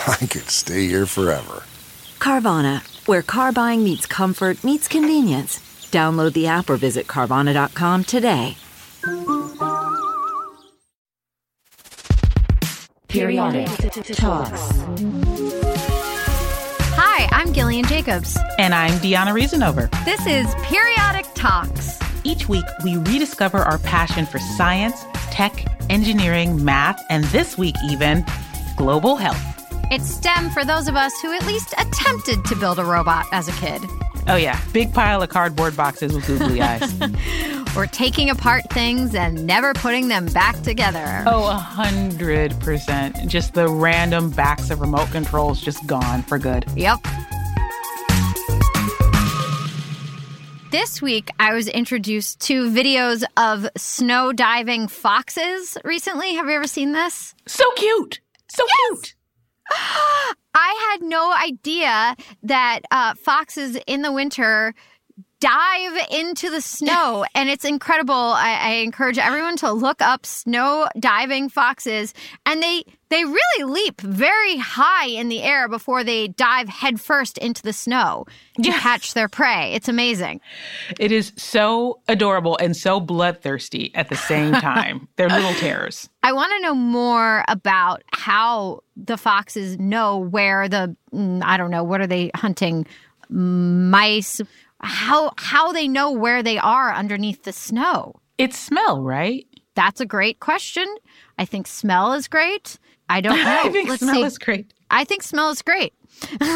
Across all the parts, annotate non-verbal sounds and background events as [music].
[laughs] I could stay here forever. Carvana, where car buying meets comfort, meets convenience. Download the app or visit Carvana.com today. Periodic Talks. Hi, I'm Gillian Jacobs. And I'm Deanna Reasonover. This is Periodic Talks. Each week, we rediscover our passion for science, tech, engineering, math, and this week, even global health. It's STEM for those of us who at least attempted to build a robot as a kid. Oh, yeah. Big pile of cardboard boxes with googly [laughs] eyes. Or taking apart things and never putting them back together. Oh, a hundred percent. Just the random backs of remote controls just gone for good. Yep. This week, I was introduced to videos of snow diving foxes recently. Have you ever seen this? So cute. So cute. [gasps] I had no idea that uh, foxes in the winter dive into the snow. [laughs] And it's incredible. I, I encourage everyone to look up snow diving foxes. And they they really leap very high in the air before they dive headfirst into the snow to Yes. catch their prey. It's amazing. It is so adorable and so bloodthirsty at the same [laughs] time. They're little terrors. I want to know more about how the foxes know where the mm, I don't know what are they hunting? Mice how how they know where they are underneath the snow. It's smell, right? That's a great question. I think smell is great. I don't [laughs] know. I think Let's smell see. is great. I think smell is great. [laughs] um,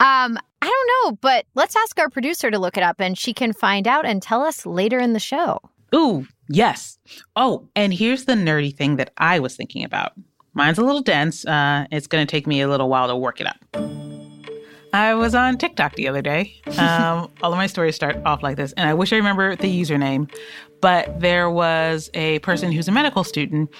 I don't know, but let's ask our producer to look it up and she can find out and tell us later in the show. Ooh, yes. Oh, and here's the nerdy thing that I was thinking about. Mine's a little dense. Uh, it's going to take me a little while to work it up. I was on TikTok the other day. Um, [laughs] all of my stories start off like this, and I wish I remember the username. But there was a person who's a medical student.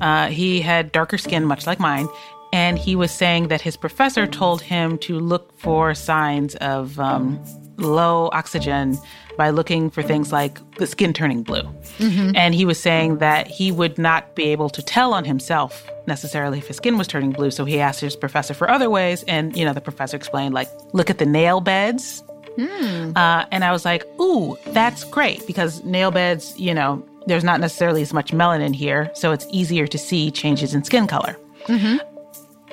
Uh, he had darker skin, much like mine, and he was saying that his professor told him to look for signs of um, low oxygen by looking for things like the skin turning blue. Mm-hmm. And he was saying that he would not be able to tell on himself necessarily if his skin was turning blue. So he asked his professor for other ways. And, you know, the professor explained, like, look at the nail beds. Hmm. Uh, and I was like, ooh, that's great because nail beds, you know, there's not necessarily as much melanin here. So it's easier to see changes in skin color. Mm-hmm.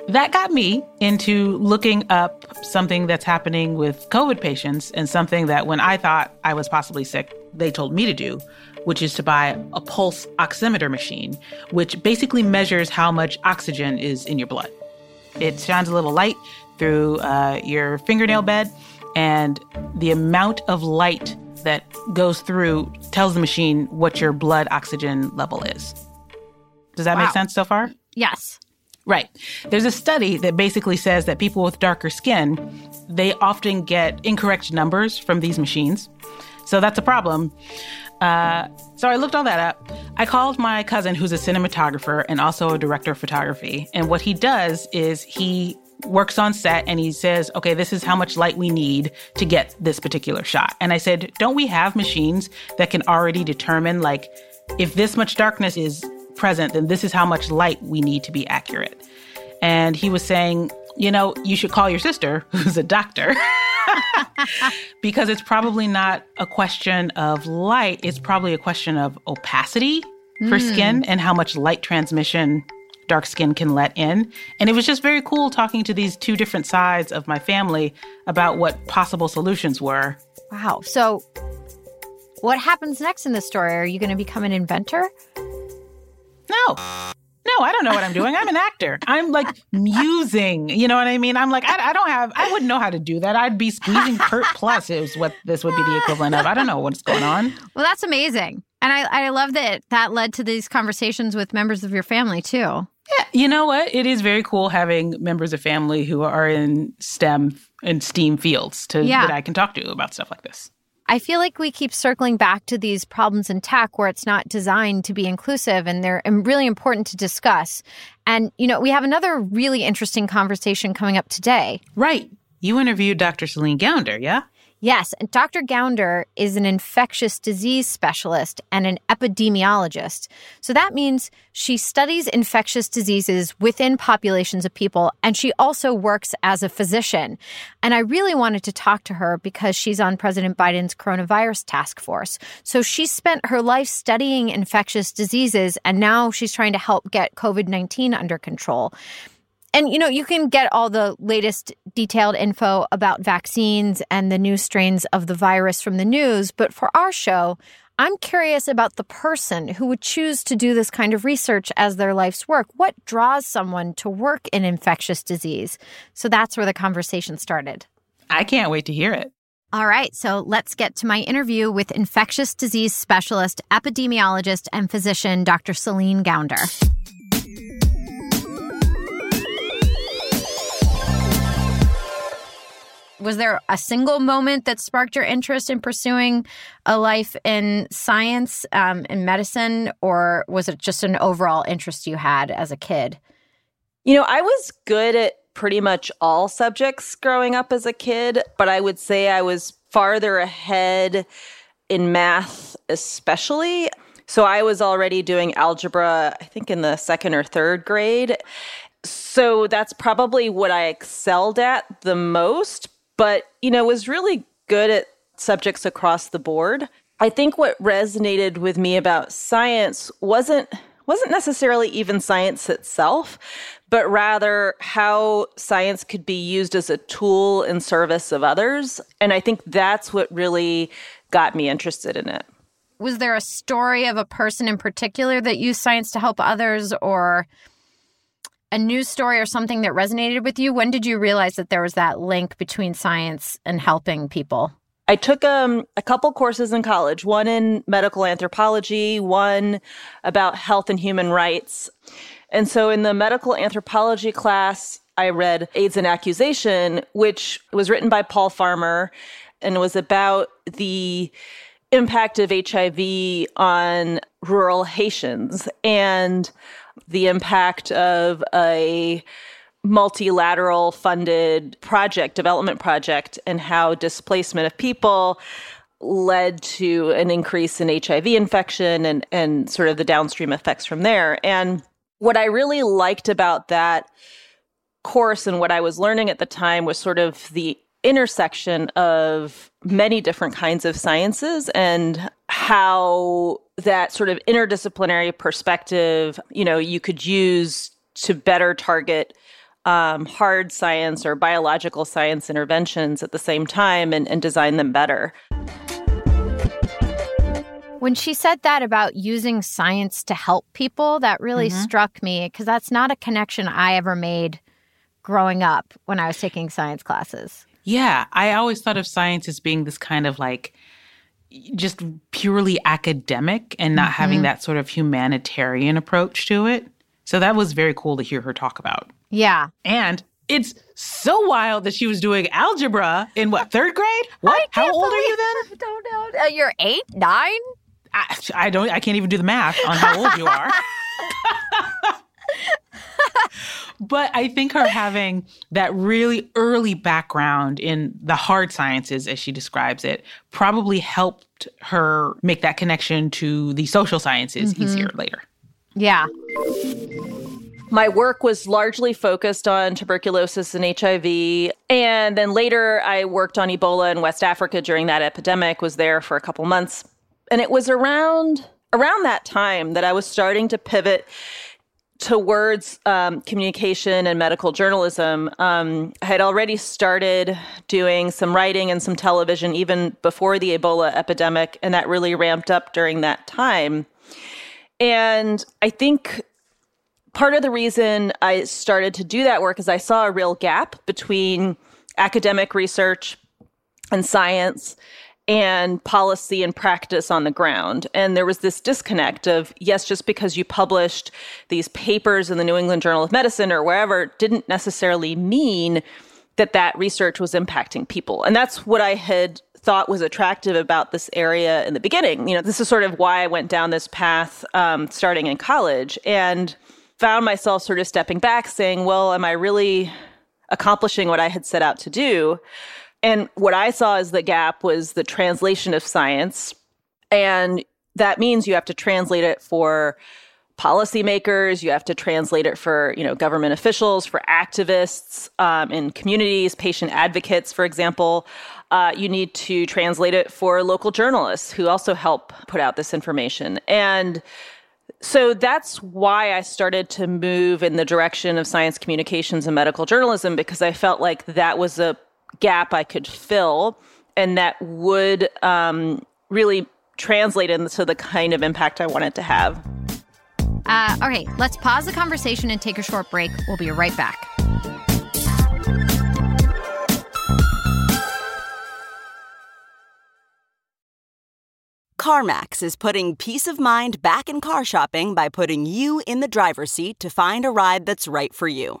That got me into looking up something that's happening with COVID patients and something that when I thought I was possibly sick, they told me to do, which is to buy a pulse oximeter machine, which basically measures how much oxygen is in your blood. It shines a little light through uh, your fingernail bed, and the amount of light that goes through tells the machine what your blood oxygen level is. Does that Wow. make sense so far? Yes. Right. There's a study that basically says that people with darker skin, they often get incorrect numbers from these machines. So that's a problem. Uh, so I looked all that up. I called my cousin, who's a cinematographer and also a director of photography. And what he does is he works on set and he says, okay, this is how much light we need to get this particular shot. And I said, don't we have machines that can already determine, like, if this much darkness is present, then this is how much light we need to be accurate. And he was saying, you know, you should call your sister, [laughs] who's a doctor, [laughs] because it's probably not a question of light. It's probably a question of opacity for hmm. skin and how much light transmission dark skin can let in. And it was just very cool talking to these two different sides of my family about what possible solutions were. Wow. So, what happens next in this story? Are you going to become an inventor? No. No, I don't know what I'm doing. I'm an actor. I'm like musing. You know what I mean? I'm like, I, I don't have, I wouldn't know how to do that. I'd be squeezing Kurt Plus, is what this would be the equivalent of. I don't know what's going on. Well, that's amazing. And I, I love that that led to these conversations with members of your family, too. Yeah, you know what? It is very cool having members of family who are in STEM and STEAM fields to Yeah. that I can talk to about stuff like this. I feel like we keep circling back to these problems in tech where it's not designed to be inclusive and they're really important to discuss. And, you know, we have another really interesting conversation coming up today. Right. You interviewed Dr. Celine Gounder, yeah? Yes, and Dr. Gounder is an infectious disease specialist and an epidemiologist. So that means she studies infectious diseases within populations of people, and she also works as a physician. And I really wanted to talk to her because she's on President Biden's coronavirus task force. So she spent her life studying infectious diseases, and now she's trying to help get COVID 19 under control. And you know, you can get all the latest detailed info about vaccines and the new strains of the virus from the news, but for our show, I'm curious about the person who would choose to do this kind of research as their life's work. What draws someone to work in infectious disease? So that's where the conversation started. I can't wait to hear it. All right, so let's get to my interview with infectious disease specialist, epidemiologist, and physician Dr. Celine Gounder. Was there a single moment that sparked your interest in pursuing a life in science, um, in medicine, or was it just an overall interest you had as a kid? You know, I was good at pretty much all subjects growing up as a kid, but I would say I was farther ahead in math, especially. So I was already doing algebra, I think in the second or third grade. So that's probably what I excelled at the most, but, you know, was really good at subjects across the board. I think what resonated with me about science wasn't wasn't necessarily even science itself, but rather how science could be used as a tool in service of others. And I think that's what really got me interested in it. Was there a story of a person in particular that used science to help others or a news story or something that resonated with you? When did you realize that there was that link between science and helping people? I took um, a couple courses in college, one in medical anthropology, one about health and human rights. And so in the medical anthropology class, I read AIDS and Accusation, which was written by Paul Farmer and was about the impact of HIV on rural Haitians and the impact of a multilateral funded project, development project, and how displacement of people led to an increase in HIV infection and, and sort of the downstream effects from there. And what I really liked about that course and what I was learning at the time was sort of the intersection of many different kinds of sciences and how that sort of interdisciplinary perspective, you know, you could use to better target um, hard science or biological science interventions at the same time and, and design them better. When she said that about using science to help people, that really struck me because that's not a connection I ever made growing up when I was taking science classes. Yeah, I always thought of science as being this kind of like just purely academic and not having that sort of humanitarian approach to it. So that was very cool to hear her talk about. Yeah. And it's so wild that she was doing algebra in what, third grade? [laughs] What? How old are you then? [laughs] I don't know. Uh, you're eight, nine? I, I don't I can't even do the math on how old you are. [laughs] but I think her having that really early background in the hard sciences as she describes it probably helped her make that connection to the social sciences mm-hmm. easier later. Yeah. My work was largely focused on tuberculosis and HIV. And then later, I worked on Ebola in West Africa during that epidemic, was there for a couple months. And it was around around that time that I was starting to pivot towards um, communication and medical journalism, um, I had already started doing some writing and some television even before the Ebola epidemic, and that really ramped up during that time. And I think part of the reason I started to do that work is I saw a real gap between academic research and science and policy and practice on the ground. And there was this disconnect of, yes, just because you published these papers in the New England Journal of Medicine or wherever didn't necessarily mean that that research was impacting people. And that's what I had thought was attractive about this area in the beginning. You know, this is sort of why I went down this path um, starting in college and found myself sort of stepping back saying, well, am I really accomplishing what I had set out to do? And what I saw as the gap was the translation of science. And that means you have to translate it for policymakers, you have to translate it for you know government officials, for activists um, in communities, patient advocates, for example. Uh, you need to translate it for local journalists who also help put out this information. And so that's why I started to move in the direction of science communications and medical journalism because I felt like that was a gap I could fill and that would um, really translate into the kind of impact I wanted to have. Uh, okay, let's pause the conversation and take a short break. We'll be right back. CarMax is putting peace of mind back in car shopping by putting you in the driver's seat to find a ride that's right for you.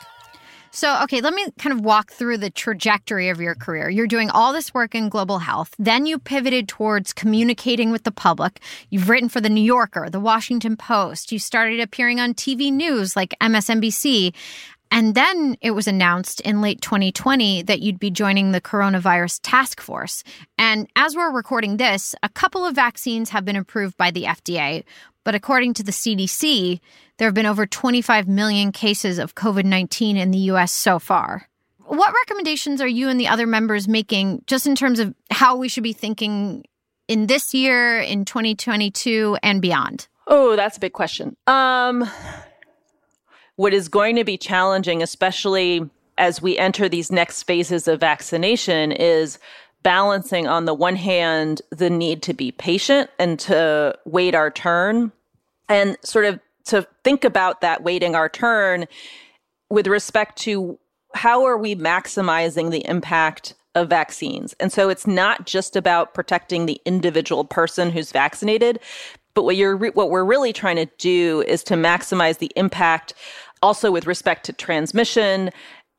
So, okay, let me kind of walk through the trajectory of your career. You're doing all this work in global health. Then you pivoted towards communicating with the public. You've written for The New Yorker, The Washington Post. You started appearing on TV news like MSNBC. And then it was announced in late 2020 that you'd be joining the coronavirus task force. And as we're recording this, a couple of vaccines have been approved by the FDA. But according to the CDC, there have been over 25 million cases of COVID 19 in the US so far. What recommendations are you and the other members making just in terms of how we should be thinking in this year, in 2022, and beyond? Oh, that's a big question. Um, what is going to be challenging, especially as we enter these next phases of vaccination, is balancing on the one hand the need to be patient and to wait our turn and sort of to think about that waiting our turn with respect to how are we maximizing the impact of vaccines. And so it's not just about protecting the individual person who's vaccinated, but what you're re- what we're really trying to do is to maximize the impact also with respect to transmission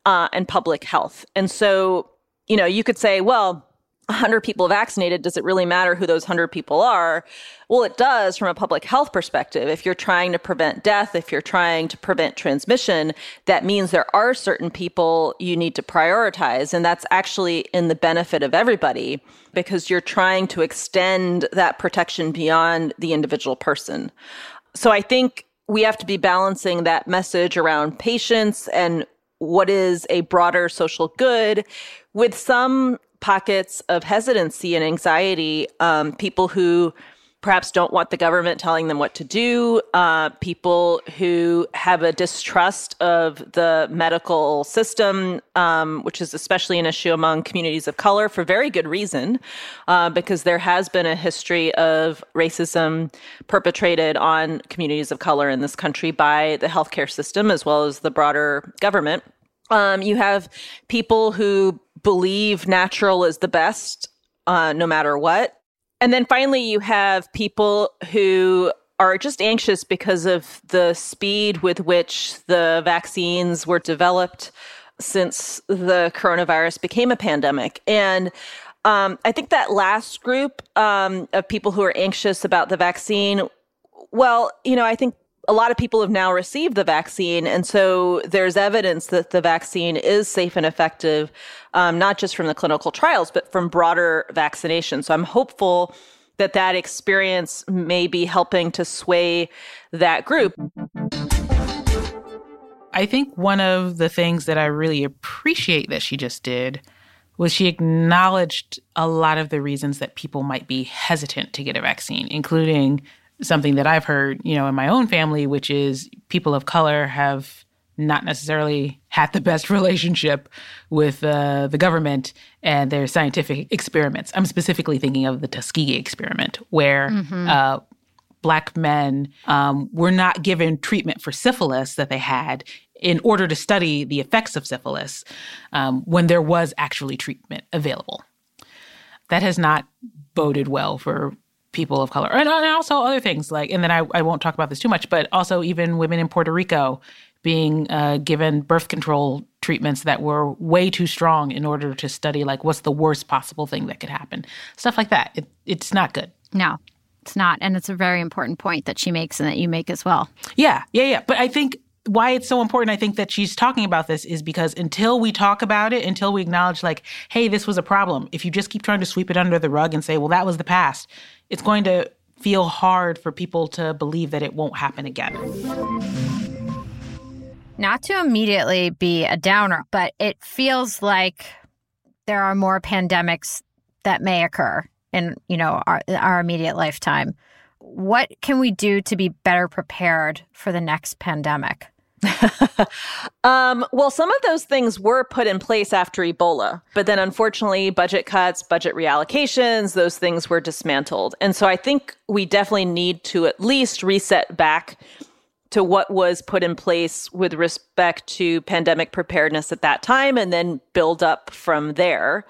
uh, and public health. And so, you know, you could say, well, 100 people vaccinated, does it really matter who those 100 people are? Well, it does from a public health perspective. If you're trying to prevent death, if you're trying to prevent transmission, that means there are certain people you need to prioritize. And that's actually in the benefit of everybody because you're trying to extend that protection beyond the individual person. So I think we have to be balancing that message around patience and what is a broader social good with some pockets of hesitancy and anxiety, um, people who perhaps don't want the government telling them what to do, uh, people who have a distrust of the medical system, um, which is especially an issue among communities of color for very good reason, uh, because there has been a history of racism perpetrated on communities of color in this country by the healthcare system as well as the broader government. Um, you have people who believe natural is the best, uh, no matter what. And then finally, you have people who are just anxious because of the speed with which the vaccines were developed since the coronavirus became a pandemic. And um, I think that last group um, of people who are anxious about the vaccine, well, you know, I think a lot of people have now received the vaccine. And so there's evidence that the vaccine is safe and effective, um, not just from the clinical trials, but from broader vaccination. So I'm hopeful that that experience may be helping to sway that group. I think one of the things that I really appreciate that she just did was she acknowledged a lot of the reasons that people might be hesitant to get a vaccine, including something that I've heard, you know, in my own family, which is people of color have not necessarily had the best [laughs] relationship with uh, the government and their scientific experiments. I'm specifically thinking of the Tuskegee experiment, where mm-hmm. uh, black men um, were not given treatment for syphilis that they had in order to study the effects of syphilis um, when there was actually treatment available. That has not boded well for people of color and, and also other things like and then I, I won't talk about this too much but also even women in puerto rico being uh, given birth control treatments that were way too strong in order to study like what's the worst possible thing that could happen stuff like that. It, it's not good. No it's not and it's a very important point that she makes and that you make as well. Yeah yeah yeah but i think why it's so important i think that she's talking about this is because until we talk about it until we acknowledge like hey this was a problem if you just keep trying to sweep it under the rug and say well that was the past it's going to feel hard for people to believe that it won't happen again. Not to immediately be a downer, but it feels like there are more pandemics that may occur in, you know, our, our immediate lifetime. What can we do to be better prepared for the next pandemic? [laughs] um, well, some of those things were put in place after Ebola, but then unfortunately, budget cuts, budget reallocations, those things were dismantled. And so I think we definitely need to at least reset back to what was put in place with respect to pandemic preparedness at that time and then build up from there.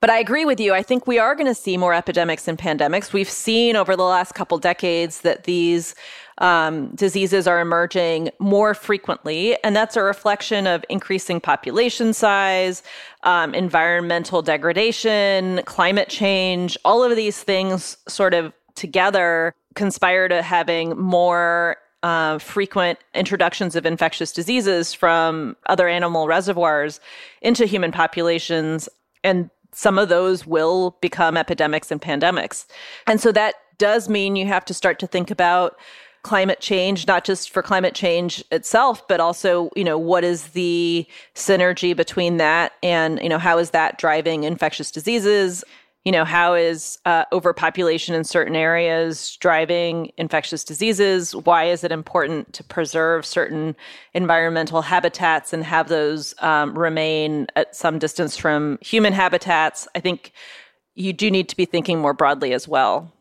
But I agree with you. I think we are going to see more epidemics and pandemics. We've seen over the last couple decades that these um, diseases are emerging more frequently. And that's a reflection of increasing population size, um, environmental degradation, climate change. All of these things sort of together conspire to having more uh, frequent introductions of infectious diseases from other animal reservoirs into human populations. And some of those will become epidemics and pandemics. And so that does mean you have to start to think about climate change, not just for climate change itself, but also, you know, what is the synergy between that and, you know, how is that driving infectious diseases? You know, how is uh, overpopulation in certain areas driving infectious diseases? Why is it important to preserve certain environmental habitats and have those um, remain at some distance from human habitats? I think you do need to be thinking more broadly as well.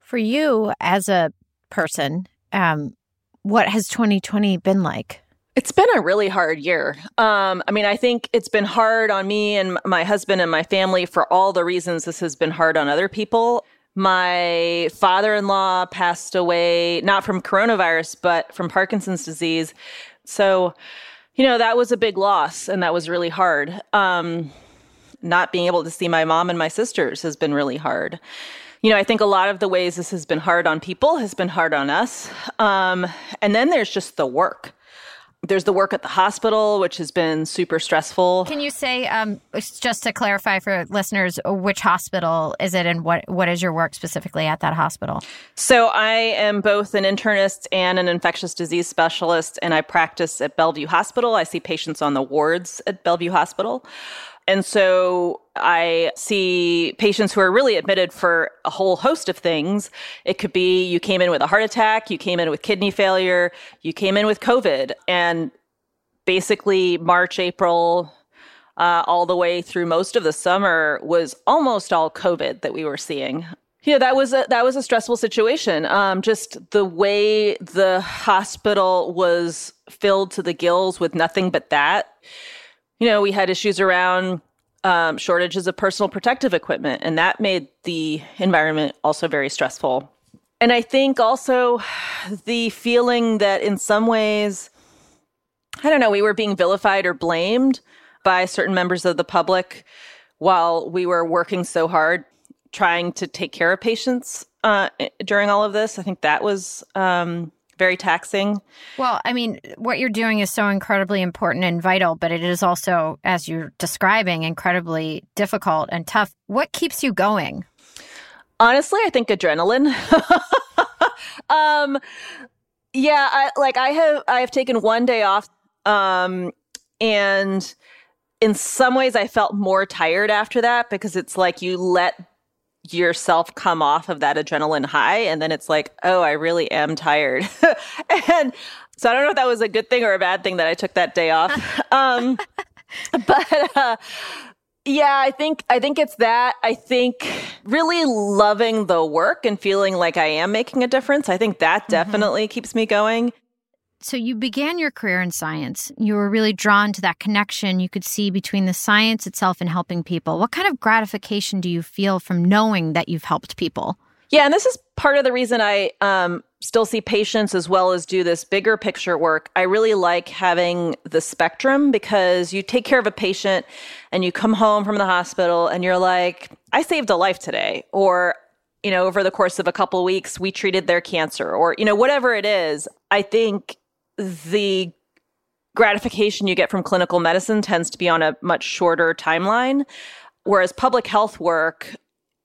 For you, as a person, um, what has 2020 been like? It's been a really hard year. Um, I mean, I think it's been hard on me and my husband and my family for all the reasons this has been hard on other people. My father in law passed away, not from coronavirus, but from Parkinson's disease. So, you know, that was a big loss and that was really hard. Um, not being able to see my mom and my sisters has been really hard you know, I think a lot of the ways this has been hard on people has been hard on us. Um, and then there's just the work. There's the work at the hospital, which has been super stressful. Can you say, um, just to clarify for listeners, which hospital is it and what, what is your work specifically at that hospital? So, I am both an internist and an infectious disease specialist, and I practice at Bellevue Hospital. I see patients on the wards at Bellevue Hospital. And so I see patients who are really admitted for a whole host of things. It could be you came in with a heart attack, you came in with kidney failure, you came in with COVID. And basically, March, April, uh, all the way through most of the summer was almost all COVID that we were seeing. Yeah, that was a, that was a stressful situation. Um, just the way the hospital was filled to the gills with nothing but that you know, we had issues around um, shortages of personal protective equipment, and that made the environment also very stressful. And I think also the feeling that in some ways, I don't know, we were being vilified or blamed by certain members of the public while we were working so hard trying to take care of patients uh, during all of this. I think that was um, very taxing. Well, I mean, what you're doing is so incredibly important and vital, but it is also, as you're describing, incredibly difficult and tough. What keeps you going? Honestly, I think adrenaline. [laughs] um, yeah, I, like I have, I have taken one day off, um, and in some ways, I felt more tired after that because it's like you let yourself come off of that adrenaline high and then it's like oh i really am tired. [laughs] And so i don't know if that was a good thing or a bad thing that i took that day off. [laughs] Um, but uh, yeah i think i think it's that. I think really loving the work and feeling like i am making a difference. I think that definitely mm-hmm. keeps me going so you began your career in science. You were really drawn to that connection you could see between the science itself and helping people. What kind of gratification do you feel from knowing that you've helped people? Yeah, and this is part of the reason I um, still see patients as well as do this bigger picture work. I really like having the spectrum because you take care of a patient and you come home from the hospital and you're like, I saved a life today, or you know, over the course of a couple of weeks, we treated their cancer, or you know, whatever it is. I think the gratification you get from clinical medicine tends to be on a much shorter timeline whereas public health work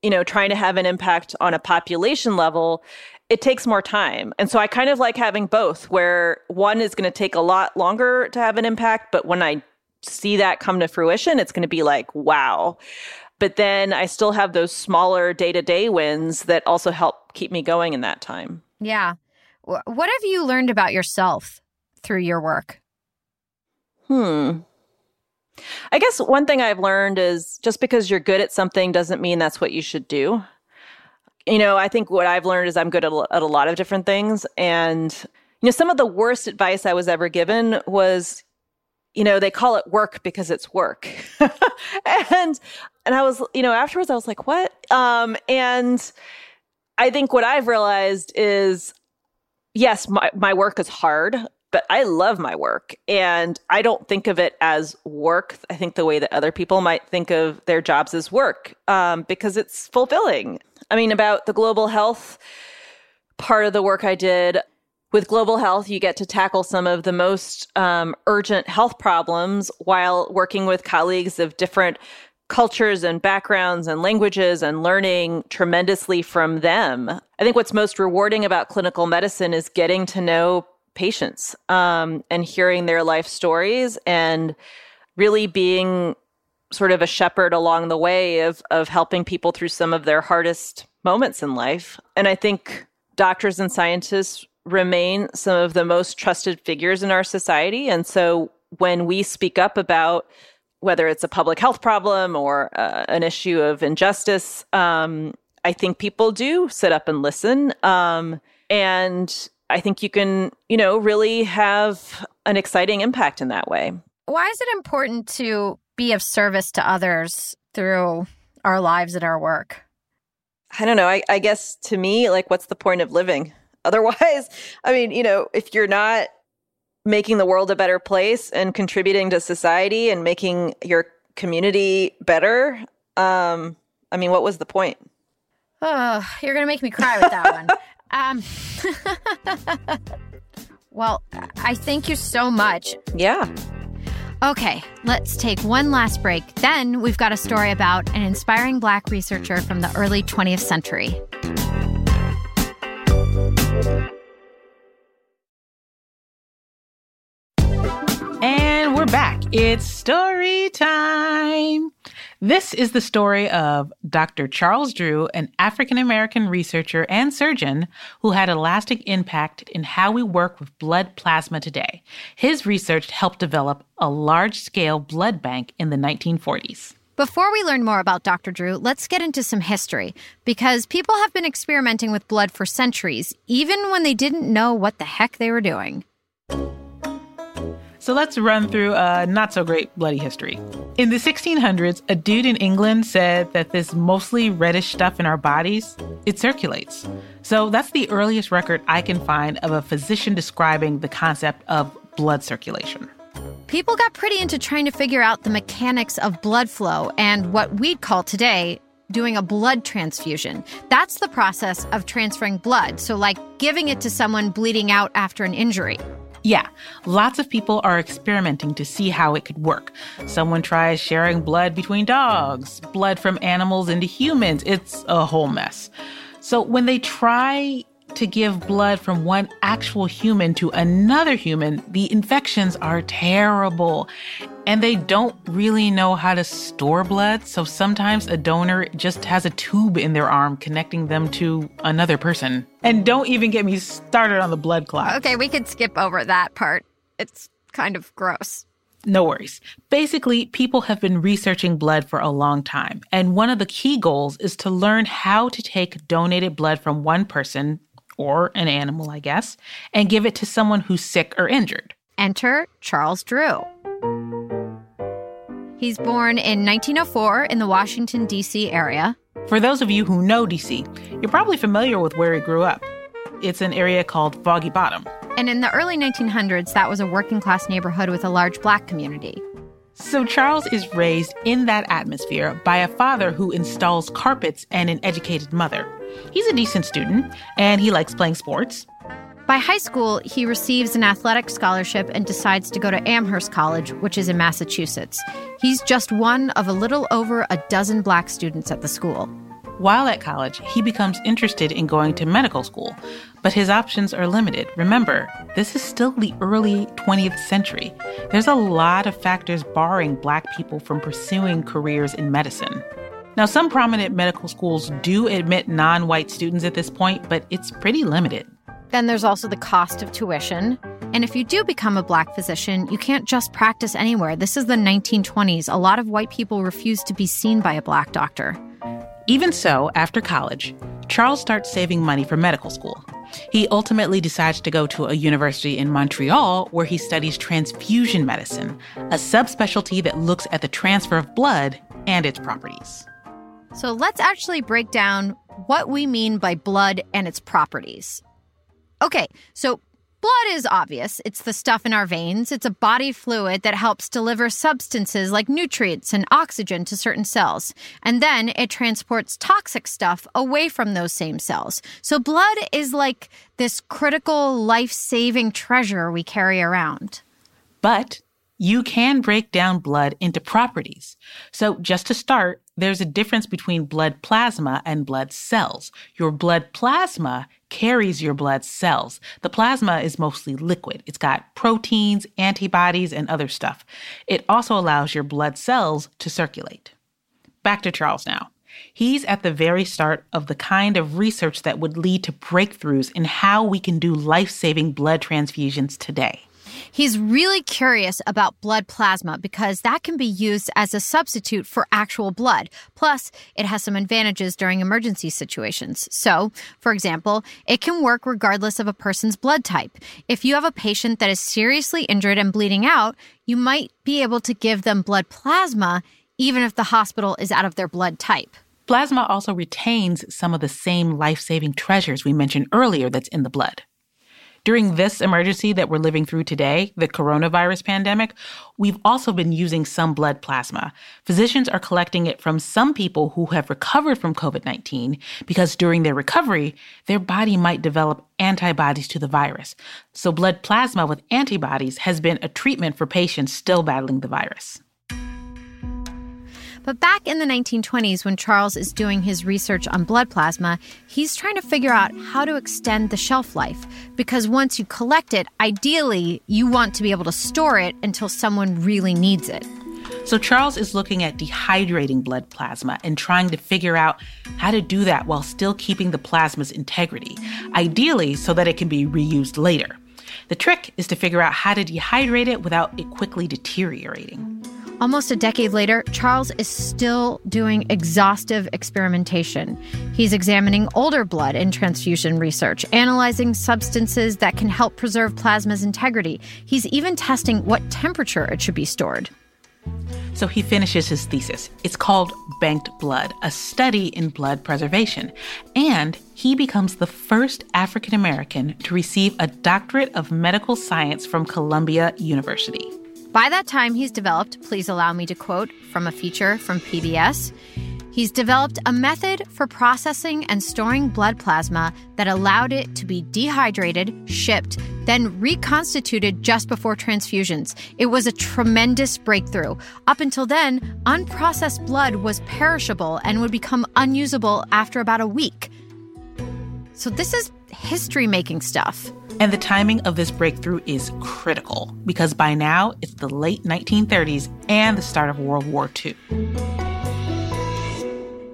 you know trying to have an impact on a population level it takes more time. And so i kind of like having both where one is going to take a lot longer to have an impact but when i see that come to fruition it's going to be like wow. But then i still have those smaller day-to-day wins that also help keep me going in that time. Yeah. What have you learned about yourself through your work? Hmm. I guess one thing I've learned is just because you're good at something doesn't mean that's what you should do. You know, I think what I've learned is I'm good at, at a lot of different things. And, you know, some of the worst advice I was ever given was, you know, they call it work because it's work. [laughs] and, and I was, you know, afterwards I was like, what? Um, and I think what I've realized is yes, my, my work is hard, but I love my work and I don't think of it as work. I think the way that other people might think of their jobs as work um, because it's fulfilling. I mean, about the global health part of the work I did with global health, you get to tackle some of the most um, urgent health problems while working with colleagues of different cultures and backgrounds and languages and learning tremendously from them. I think what's most rewarding about clinical medicine is getting to know patients um, and hearing their life stories and really being sort of a shepherd along the way of of helping people through some of their hardest moments in life. And I think doctors and scientists remain some of the most trusted figures in our society. And so when we speak up about whether it's a public health problem or uh, an issue of injustice, um, I think people do sit up and listen. Um, and I think you can, you know, really have an exciting impact in that way. Why is it important to be of service to others through our lives and our work? I don't know. I, I guess to me, like, what's the point of living? [laughs] Otherwise, I mean, you know, if you're not making the world a better place and contributing to society and making your community better, um, I mean, what was the point? Oh, you're going to make me cry with that one. [laughs] Um, [laughs] well, I thank you so much. Yeah. Okay, let's take one last break. Then we've got a story about an inspiring Black researcher from the early 20th century. It's story time. This is the story of Dr. Charles Drew, an African American researcher and surgeon who had a lasting impact in how we work with blood plasma today. His research helped develop a large scale blood bank in the 1940s. Before we learn more about Dr. Drew, let's get into some history because people have been experimenting with blood for centuries, even when they didn't know what the heck they were doing. So let's run through a not so great bloody history. In the 1600s, a dude in England said that this mostly reddish stuff in our bodies, it circulates. So that's the earliest record I can find of a physician describing the concept of blood circulation. People got pretty into trying to figure out the mechanics of blood flow and what we'd call today doing a blood transfusion. That's the process of transferring blood. So, like giving it to someone bleeding out after an injury. Yeah, lots of people are experimenting to see how it could work. Someone tries sharing blood between dogs, blood from animals into humans. It's a whole mess. So when they try to give blood from one actual human to another human, the infections are terrible. And they don't really know how to store blood, so sometimes a donor just has a tube in their arm connecting them to another person. And don't even get me started on the blood clot. Okay, we could skip over that part. It's kind of gross. No worries. Basically, people have been researching blood for a long time, and one of the key goals is to learn how to take donated blood from one person or an animal, I guess, and give it to someone who's sick or injured. Enter Charles Drew. He's born in 1904 in the Washington, D.C. area. For those of you who know DC, you're probably familiar with where he grew up. It's an area called Foggy Bottom. And in the early 1900s, that was a working class neighborhood with a large black community. So Charles is raised in that atmosphere by a father who installs carpets and an educated mother. He's a decent student and he likes playing sports. By high school, he receives an athletic scholarship and decides to go to Amherst College, which is in Massachusetts. He's just one of a little over a dozen black students at the school. While at college, he becomes interested in going to medical school, but his options are limited. Remember, this is still the early 20th century. There's a lot of factors barring black people from pursuing careers in medicine. Now, some prominent medical schools do admit non white students at this point, but it's pretty limited. Then there's also the cost of tuition. And if you do become a black physician, you can't just practice anywhere. This is the 1920s. A lot of white people refuse to be seen by a black doctor. Even so, after college, Charles starts saving money for medical school. He ultimately decides to go to a university in Montreal where he studies transfusion medicine, a subspecialty that looks at the transfer of blood and its properties. So let's actually break down what we mean by blood and its properties. Okay, so blood is obvious. It's the stuff in our veins. It's a body fluid that helps deliver substances like nutrients and oxygen to certain cells. And then it transports toxic stuff away from those same cells. So blood is like this critical life saving treasure we carry around. But you can break down blood into properties. So, just to start, there's a difference between blood plasma and blood cells. Your blood plasma carries your blood cells. The plasma is mostly liquid. It's got proteins, antibodies, and other stuff. It also allows your blood cells to circulate. Back to Charles now. He's at the very start of the kind of research that would lead to breakthroughs in how we can do life saving blood transfusions today. He's really curious about blood plasma because that can be used as a substitute for actual blood. Plus, it has some advantages during emergency situations. So, for example, it can work regardless of a person's blood type. If you have a patient that is seriously injured and bleeding out, you might be able to give them blood plasma even if the hospital is out of their blood type. Plasma also retains some of the same life saving treasures we mentioned earlier that's in the blood. During this emergency that we're living through today, the coronavirus pandemic, we've also been using some blood plasma. Physicians are collecting it from some people who have recovered from COVID 19 because during their recovery, their body might develop antibodies to the virus. So, blood plasma with antibodies has been a treatment for patients still battling the virus. But back in the 1920s, when Charles is doing his research on blood plasma, he's trying to figure out how to extend the shelf life. Because once you collect it, ideally, you want to be able to store it until someone really needs it. So, Charles is looking at dehydrating blood plasma and trying to figure out how to do that while still keeping the plasma's integrity, ideally, so that it can be reused later. The trick is to figure out how to dehydrate it without it quickly deteriorating. Almost a decade later, Charles is still doing exhaustive experimentation. He's examining older blood in transfusion research, analyzing substances that can help preserve plasma's integrity. He's even testing what temperature it should be stored. So he finishes his thesis. It's called Banked Blood, a study in blood preservation. And he becomes the first African American to receive a doctorate of medical science from Columbia University. By that time, he's developed, please allow me to quote from a feature from PBS, He's developed a method for processing and storing blood plasma that allowed it to be dehydrated, shipped, then reconstituted just before transfusions. It was a tremendous breakthrough. Up until then, unprocessed blood was perishable and would become unusable after about a week. So, this is history making stuff. And the timing of this breakthrough is critical because by now it's the late 1930s and the start of World War II.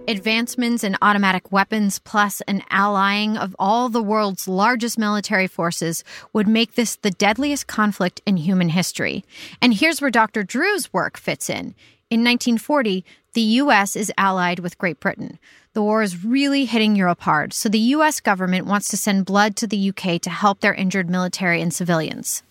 Advancements in automatic weapons, plus an allying of all the world's largest military forces, would make this the deadliest conflict in human history. And here's where Dr. Drew's work fits in. In 1940, the U.S. is allied with Great Britain. The war is really hitting Europe hard, so the U.S. government wants to send blood to the U.K. to help their injured military and civilians.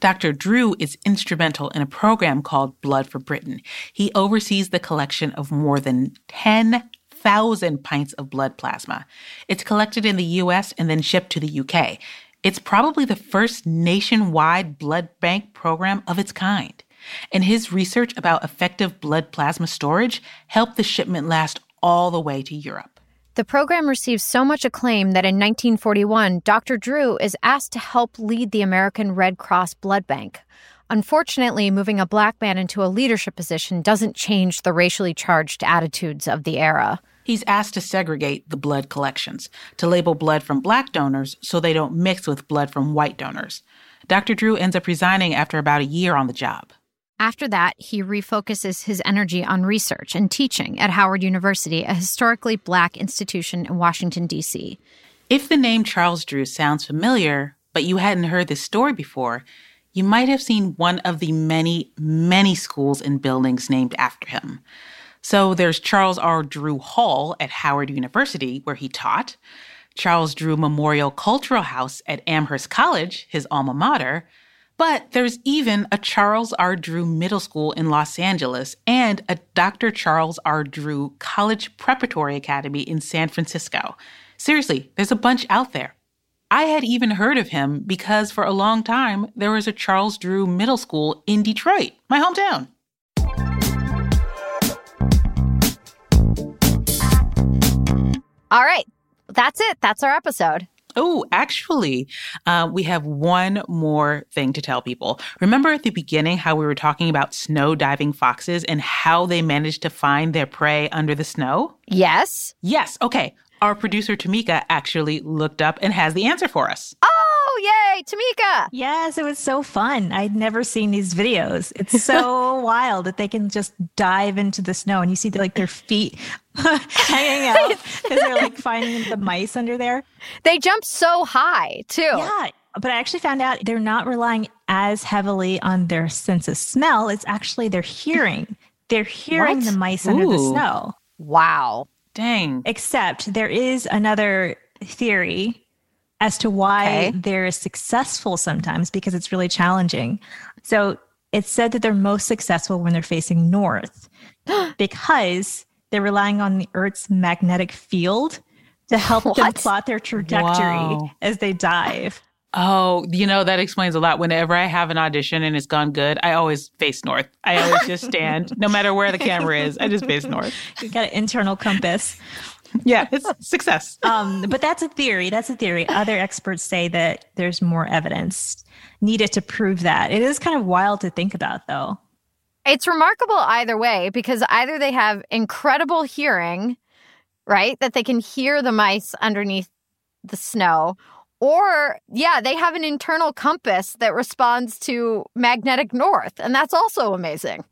Dr. Drew is instrumental in a program called Blood for Britain. He oversees the collection of more than 10,000 pints of blood plasma. It's collected in the US and then shipped to the UK. It's probably the first nationwide blood bank program of its kind. And his research about effective blood plasma storage helped the shipment last all the way to Europe. The program receives so much acclaim that in 1941, Dr. Drew is asked to help lead the American Red Cross Blood Bank. Unfortunately, moving a black man into a leadership position doesn't change the racially charged attitudes of the era. He's asked to segregate the blood collections, to label blood from black donors so they don't mix with blood from white donors. Dr. Drew ends up resigning after about a year on the job. After that, he refocuses his energy on research and teaching at Howard University, a historically black institution in Washington, D.C. If the name Charles Drew sounds familiar, but you hadn't heard this story before, you might have seen one of the many, many schools and buildings named after him. So there's Charles R. Drew Hall at Howard University, where he taught, Charles Drew Memorial Cultural House at Amherst College, his alma mater, but there's even a Charles R. Drew Middle School in Los Angeles and a Dr. Charles R. Drew College Preparatory Academy in San Francisco. Seriously, there's a bunch out there. I had even heard of him because for a long time there was a Charles Drew Middle School in Detroit, my hometown. All right, that's it. That's our episode. Oh, actually, uh, we have one more thing to tell people. Remember at the beginning how we were talking about snow diving foxes and how they managed to find their prey under the snow? Yes. Yes. Okay. Our producer Tamika actually looked up and has the answer for us. Oh, Oh, yay, Tamika. Yes, it was so fun. I'd never seen these videos. It's so [laughs] wild that they can just dive into the snow and you see like their feet [laughs] hanging out [laughs] because they're like finding the mice under there. They jump so high, too. Yeah. But I actually found out they're not relying as heavily on their sense of smell. It's actually their hearing. They're hearing What? the mice under the snow. Wow. Dang. Except there is another theory as to why Okay. they're successful sometimes because it's really challenging. So it's said that they're most successful when they're facing north [gasps] because they're relying on the Earth's magnetic field to help them plot their trajectory Wow. as they dive. Oh, you know, that explains a lot. Whenever I have an audition and it's gone good, I always face north. I always just stand, no matter where the camera is, I just face north. [laughs] You got an internal compass. Yeah, it's success. [laughs] Um, but that's a theory. That's a theory. Other experts say that there's more evidence needed to prove that. It is kind of wild to think about, though. It's remarkable either way because either they have incredible hearing, right? That they can hear the mice underneath the snow, or yeah, they have an internal compass that responds to magnetic north. And that's also amazing.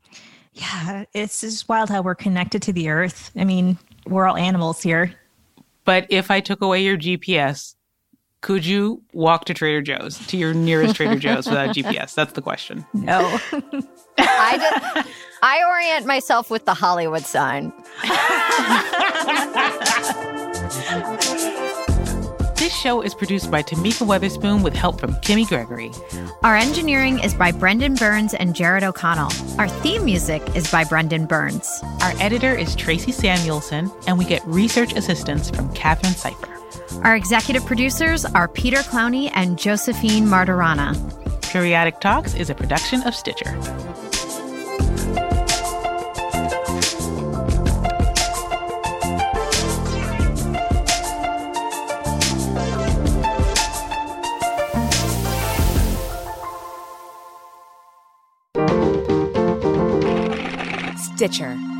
Yeah, it's just wild how we're connected to the earth. I mean, we're all animals here. But if I took away your GPS, could you walk to Trader Joe's, to your nearest Trader Joe's without GPS? That's the question. No. [laughs] I just, I orient myself with the Hollywood sign. [laughs] show is produced by Tamika Weatherspoon with help from Kimmy Gregory. Our engineering is by Brendan Burns and Jared O'Connell. Our theme music is by Brendan Burns. Our editor is Tracy Samuelson, and we get research assistance from Katherine Cipher. Our executive producers are Peter Clowney and Josephine Martorana. Periodic Talks is a production of Stitcher. Stitcher.